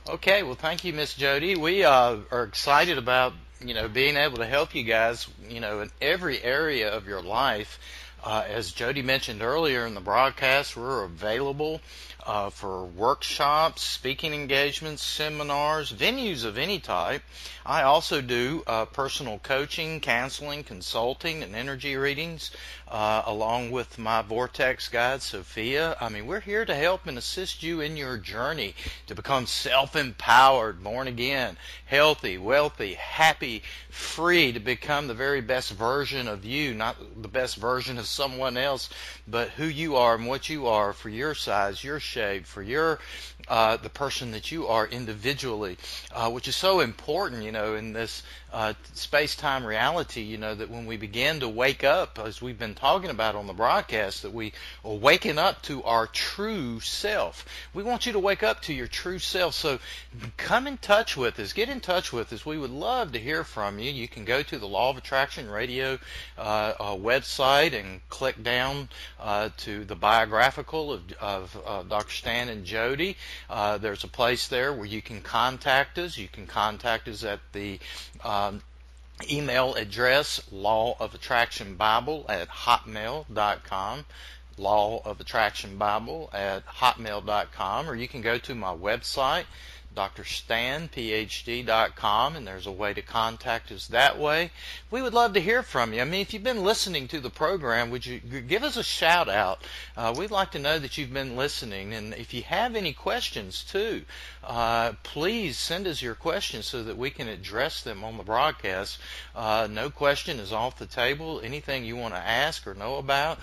Okay, well, thank you, Miss Jodie. We uh, are excited about you know being able to help you guys, you know, in every area of your life. Uh, as Jodie mentioned earlier in the broadcast, we're available uh, for workshops, speaking engagements, seminars, venues of any type. I also do uh, personal coaching, counseling, consulting, and energy readings, uh, along with my Vortex guide, Sophia. I mean, we're here to help and assist you in your journey to become self-empowered, born again, healthy, wealthy, happy, free to become the very best version of you, not the best version of someone else, but who you are and what you are for your size, your shape, for your uh, the person that you are individually, uh, which is so important, you know, in this uh, space-time reality. You know that when we begin to wake up, as we've been talking about on the broadcast, that we are waking up to our true self. We want you to wake up to your true self. So come in touch with us. Get in touch with us. We would love to hear from you. You can go to the Law of Attraction Radio uh, uh, website and click down uh, to the biographical of, of Dr. Stan and Jodie. Uh, there's a place there where you can contact us. You can contact us at the um, email address law of attraction bible at hotmail.com law of attraction bible at hotmail.com or you can go to my website drstanphd.com, and there's a way to contact us that way. We would love to hear from you. I mean, if you've been listening to the program, would you give us a shout out? Uh, we'd like to know that you've been listening, and if you have any questions too, uh, please send us your questions so that we can address them on the broadcast. Uh, no question is off the table. Anything you want to ask or know about,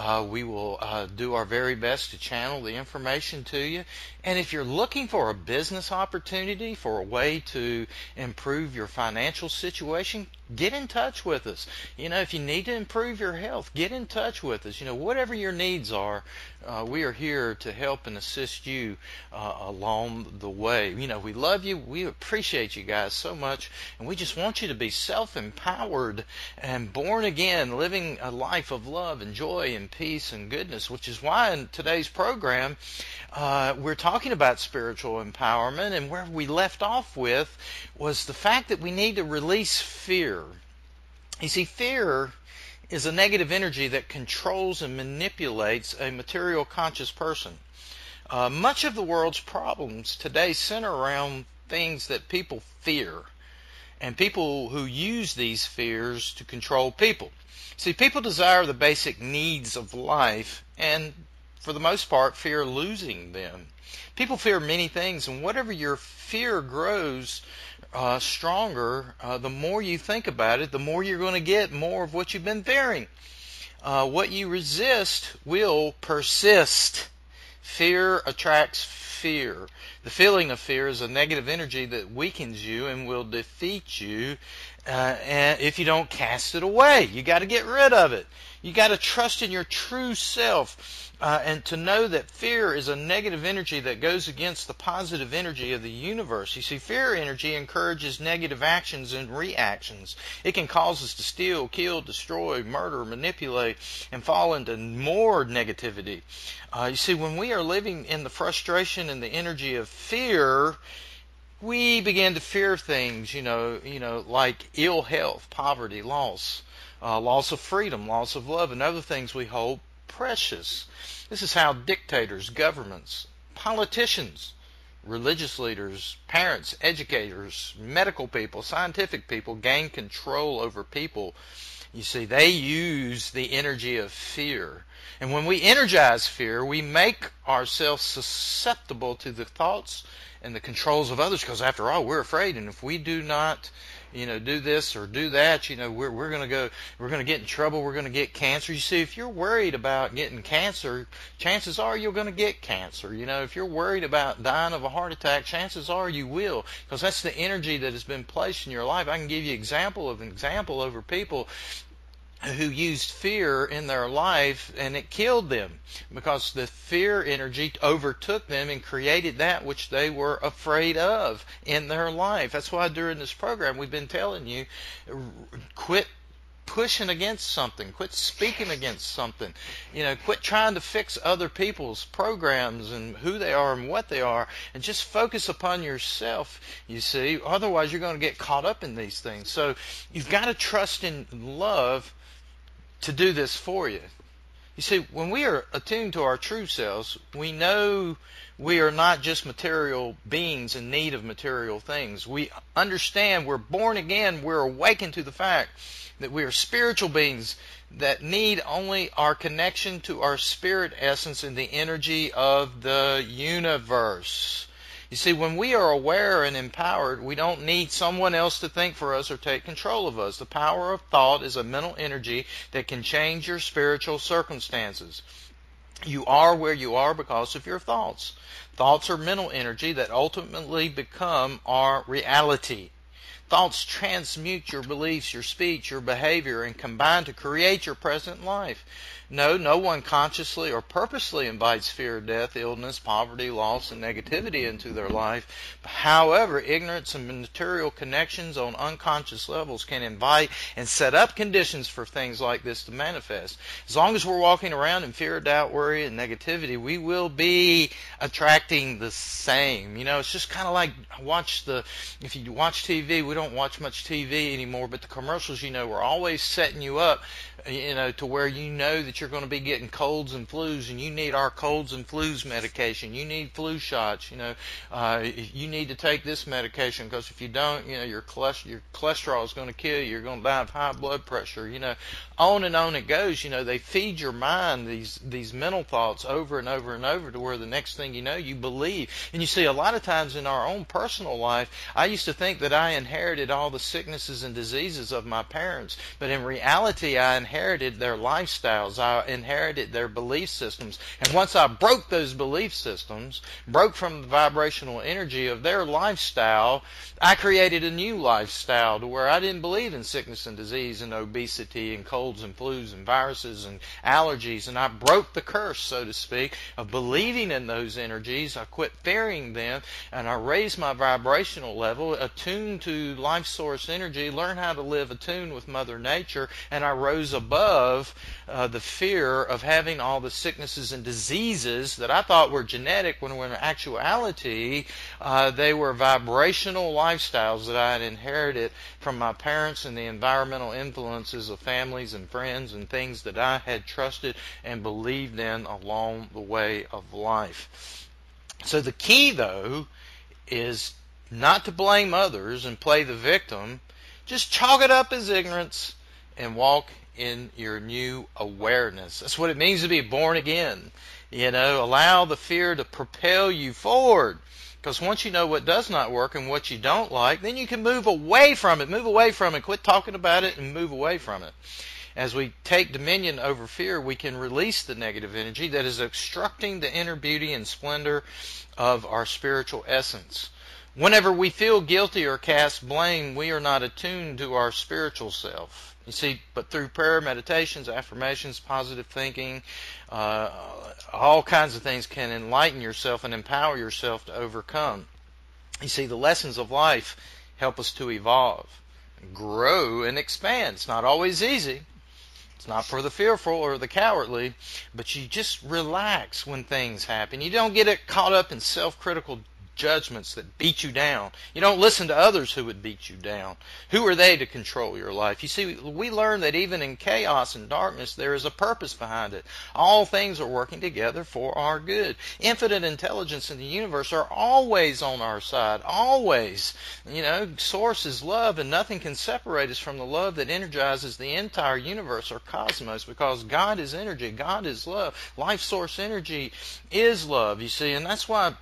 uh, we will uh, do our very best to channel the information to you. And if you're looking for a business opportunity, for a way to improve your financial situation, get in touch with us. You know, if you need to improve your health, get in touch with us. You know, whatever your needs are, uh, we are here to help and assist you uh, along the way. You know, we love you. We appreciate you guys so much. And we just want you to be self empowered and born again, living a life of love and joy and peace and goodness, which is why in today's program, uh, we're talking about spiritual empowerment. And where we left off with was the fact that we need to release fear. You see, fear is a negative energy that controls and manipulates a material conscious person. Uh, much of the world's problems today center around things that people fear and people who use these fears to control people. See, people desire the basic needs of life and, for the most part, fear losing them. People fear many things, and whatever your fear grows uh, stronger, uh, the more you think about it, the more you're going to get more of what you've been fearing. Uh, what you resist will persist. Fear attracts fear. The feeling of fear is a negative energy that weakens you and will defeat you uh, and if you don't cast it away. You got to get rid of it. You got to trust in your true self uh, and to know that fear is a negative energy that goes against the positive energy of the universe. You see, fear energy encourages negative actions and reactions. It can cause us to steal, kill, destroy, murder, manipulate, and fall into more negativity. Uh, you see, when we are living in the frustration and the energy of fear, we begin to fear things, you know, you know, like ill health, poverty, loss, uh, loss of freedom, loss of love, and other things we hold precious. This is how dictators, governments, politicians, religious leaders, parents, educators, medical people, scientific people gain control over people You see, they use the energy of fear. And when we energize fear, we make ourselves susceptible to the thoughts and the controls of others because after all, we're afraid. And if we do not you know, do this or do that, you know, we're we're going to go we're going to get in trouble, we're going to get cancer. You see, if you're worried about getting cancer, chances are you're going to get cancer. You know, if you're worried about dying of a heart attack, chances are you will because that's the energy that has been placed in your life. I can give you example of an example over people who used fear in their life and it killed them because the fear energy overtook them and created that which they were afraid of in their life. That's why during this program we've been telling you quit pushing against something, quit speaking against something, you know, quit trying to fix other people's programs and who they are and what they are and just focus upon yourself, you see. Otherwise you're going to get caught up in these things. So you've got to trust in love to do this for you. You see, when we are attuned to our true selves, we know we are not just material beings in need of material things. We understand we're born again, we're awakened to the fact that we are spiritual beings that need only our connection to our spirit essence and the energy of the universe. You see, when we are aware and empowered, we don't need someone else to think for us or take control of us. The power of thought is a mental energy that can change your spiritual circumstances. You are where you are because of your thoughts. Thoughts are mental energy that ultimately become our reality. Thoughts transmute your beliefs, your speech, your behavior, and combine to create your present life. No, no one consciously or purposely invites fear death, illness, poverty, loss, and negativity into their life. However, ignorance and material connections on unconscious levels can invite and set up conditions for things like this to manifest. As long as we're walking around in fear, doubt, worry, and negativity, we will be attracting the same. You know, it's just kind of like watch the, if you watch TV, we don't watch much TV anymore, but the commercials, you know, are always setting you up you know, to where you know that you're going to be getting colds and flus, and you need our colds and flus medication. You need flu shots. You know, uh, you need to take this medication because if you don't, you know, your cholesterol, your cholesterol is going to kill you. You're going to die of high blood pressure. You know, on and on it goes. You know, they feed your mind these these mental thoughts over and over and over to where the next thing you know, you believe. And you see, a lot of times in our own personal life, I used to think that I inherited all the sicknesses and diseases of my parents, but in reality, I inherited inherited their lifestyles. I inherited their belief systems. And once I broke those belief systems, broke from the vibrational energy of their lifestyle, I created a new lifestyle to where I didn't believe in sickness and disease and obesity and colds and flus and viruses and allergies. And I broke the curse, so to speak, of believing in those energies. I quit fearing them and I raised my vibrational level, attuned to life source energy, learn how to live attuned with Mother Nature, and I rose above uh, the fear of having all the sicknesses and diseases that I thought were genetic when in actuality uh, they were vibrational lifestyles that I had inherited from my parents and the environmental influences of families and friends and things that I had trusted and believed in along the way of life. So the key though is not to blame others and play the victim. Just chalk it up as ignorance and walk in your new awareness. That's what it means to be born again. You know, allow the fear to propel you forward. Because once you know what does not work and what you don't like, then you can move away from it. Move away from it. Quit talking about it and move away from it. As we take dominion over fear, we can release the negative energy that is obstructing the inner beauty and splendor of our spiritual essence. Whenever we feel guilty or cast blame, we are not attuned to our spiritual self. You see, but through prayer, meditations, affirmations, positive thinking, uh, all kinds of things can enlighten yourself and empower yourself to overcome. You see, the lessons of life help us to evolve, grow, and expand. It's not always easy. It's not for the fearful or the cowardly, but you just relax when things happen. You don't get it caught up in self-critical judgments that beat you down. You don't listen to others who would beat you down. Who are they to control your life? You see, we learn that even in chaos and darkness, there is a purpose behind it. All things are working together for our good. Infinite intelligence in the universe are always on our side. Always. You know, source is love, and nothing can separate us from the love that energizes the entire universe or cosmos because God is energy. God is love. Life source energy is love, you see, and that's why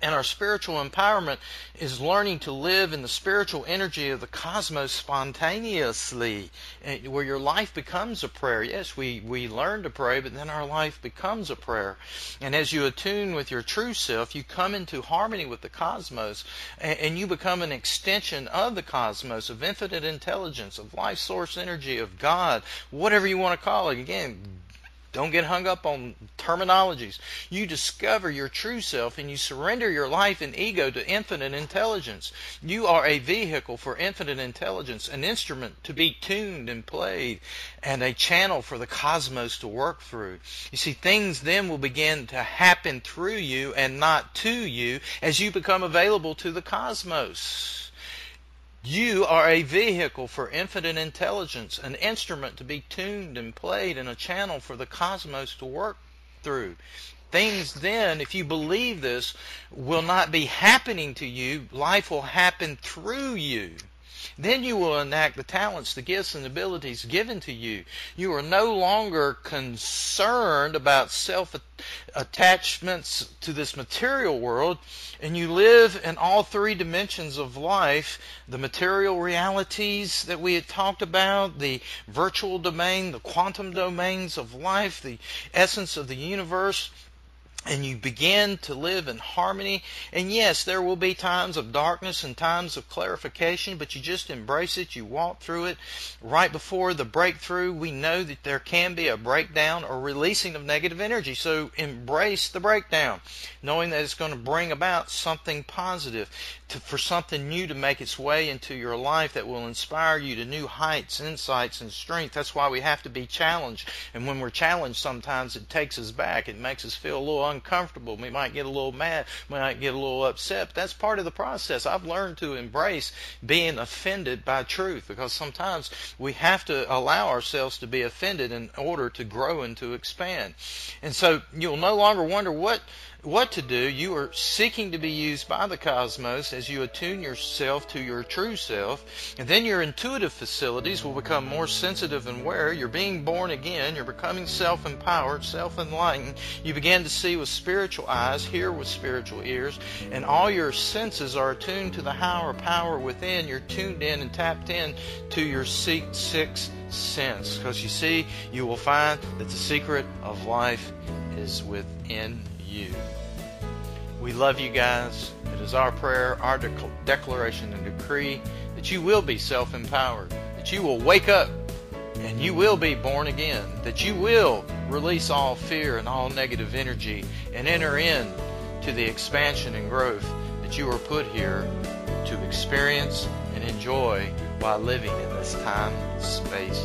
and our spiritual empowerment is learning to live in the spiritual energy of the cosmos spontaneously, eh, where your life becomes a prayer. Yes, we, we learn to pray, but then our life becomes a prayer. And as you attune with your true self, you come into harmony with the cosmos, and, and you become an extension of the cosmos, of infinite intelligence, of life source energy, of God, whatever you want to call it. Again, don't get hung up on terminologies. You discover your true self and you surrender your life and ego to infinite intelligence. You are a vehicle for infinite intelligence, an instrument to be tuned and played, and a channel for the cosmos to work through. You see, things then will begin to happen through you and not to you as you become available to the cosmos. You are a vehicle for infinite intelligence, an instrument to be tuned and played, and a channel for the cosmos to work through. Things then, if you believe this, will not be happening to you. Life will happen through you. Then you will enact the talents, the gifts, and abilities given to you. You are no longer concerned about self attachments to this material world, and you live in all three dimensions of life the material realities that we had talked about, the virtual domain, the quantum domains of life, the essence of the universe and you begin to live in harmony. And yes, there will be times of darkness and times of clarification, but you just embrace it. You walk through it. Right before the breakthrough, we know that there can be a breakdown or releasing of negative energy. So embrace the breakdown, knowing that it's going to bring about something positive to, for something new to make its way into your life that will inspire you to new heights, insights, and strength. That's why we have to be challenged. And when we're challenged, sometimes it takes us back. It makes us feel a little uncomfortable. We might get a little mad. We might get a little upset. But that's part of the process. I've learned to embrace being offended by truth because sometimes we have to allow ourselves to be offended in order to grow and to expand. And so you'll no longer wonder what what to do. You are seeking to be used by the cosmos as you attune yourself to your true self. And then your intuitive facilities will become more sensitive and aware. You're being born again. You're becoming self empowered, self enlightened. You begin to see with spiritual eyes, hear with spiritual ears, and all your senses are attuned to the higher power within. You're tuned in and tapped in to your sixth sense. Because you see, you will find that the secret of life is within you. We love you guys. It is our prayer, our declaration and decree that you will be self empowered, that you will wake up and you will be born again, that you will release all fear and all negative energy and enter in to the expansion and growth that you were put here to experience and enjoy while living in this time space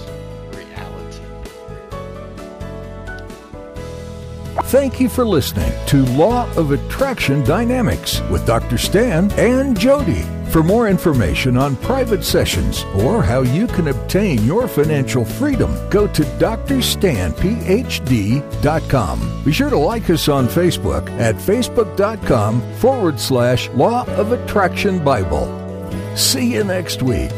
Thank you for listening to Law of Attraction Dynamics with Dr. Stan and Jodie. For more information on private sessions or how you can obtain your financial freedom, go to drstanphd.com. Be sure to like us on Facebook at facebook.com forward slash Law of Attraction Bible. See you next week.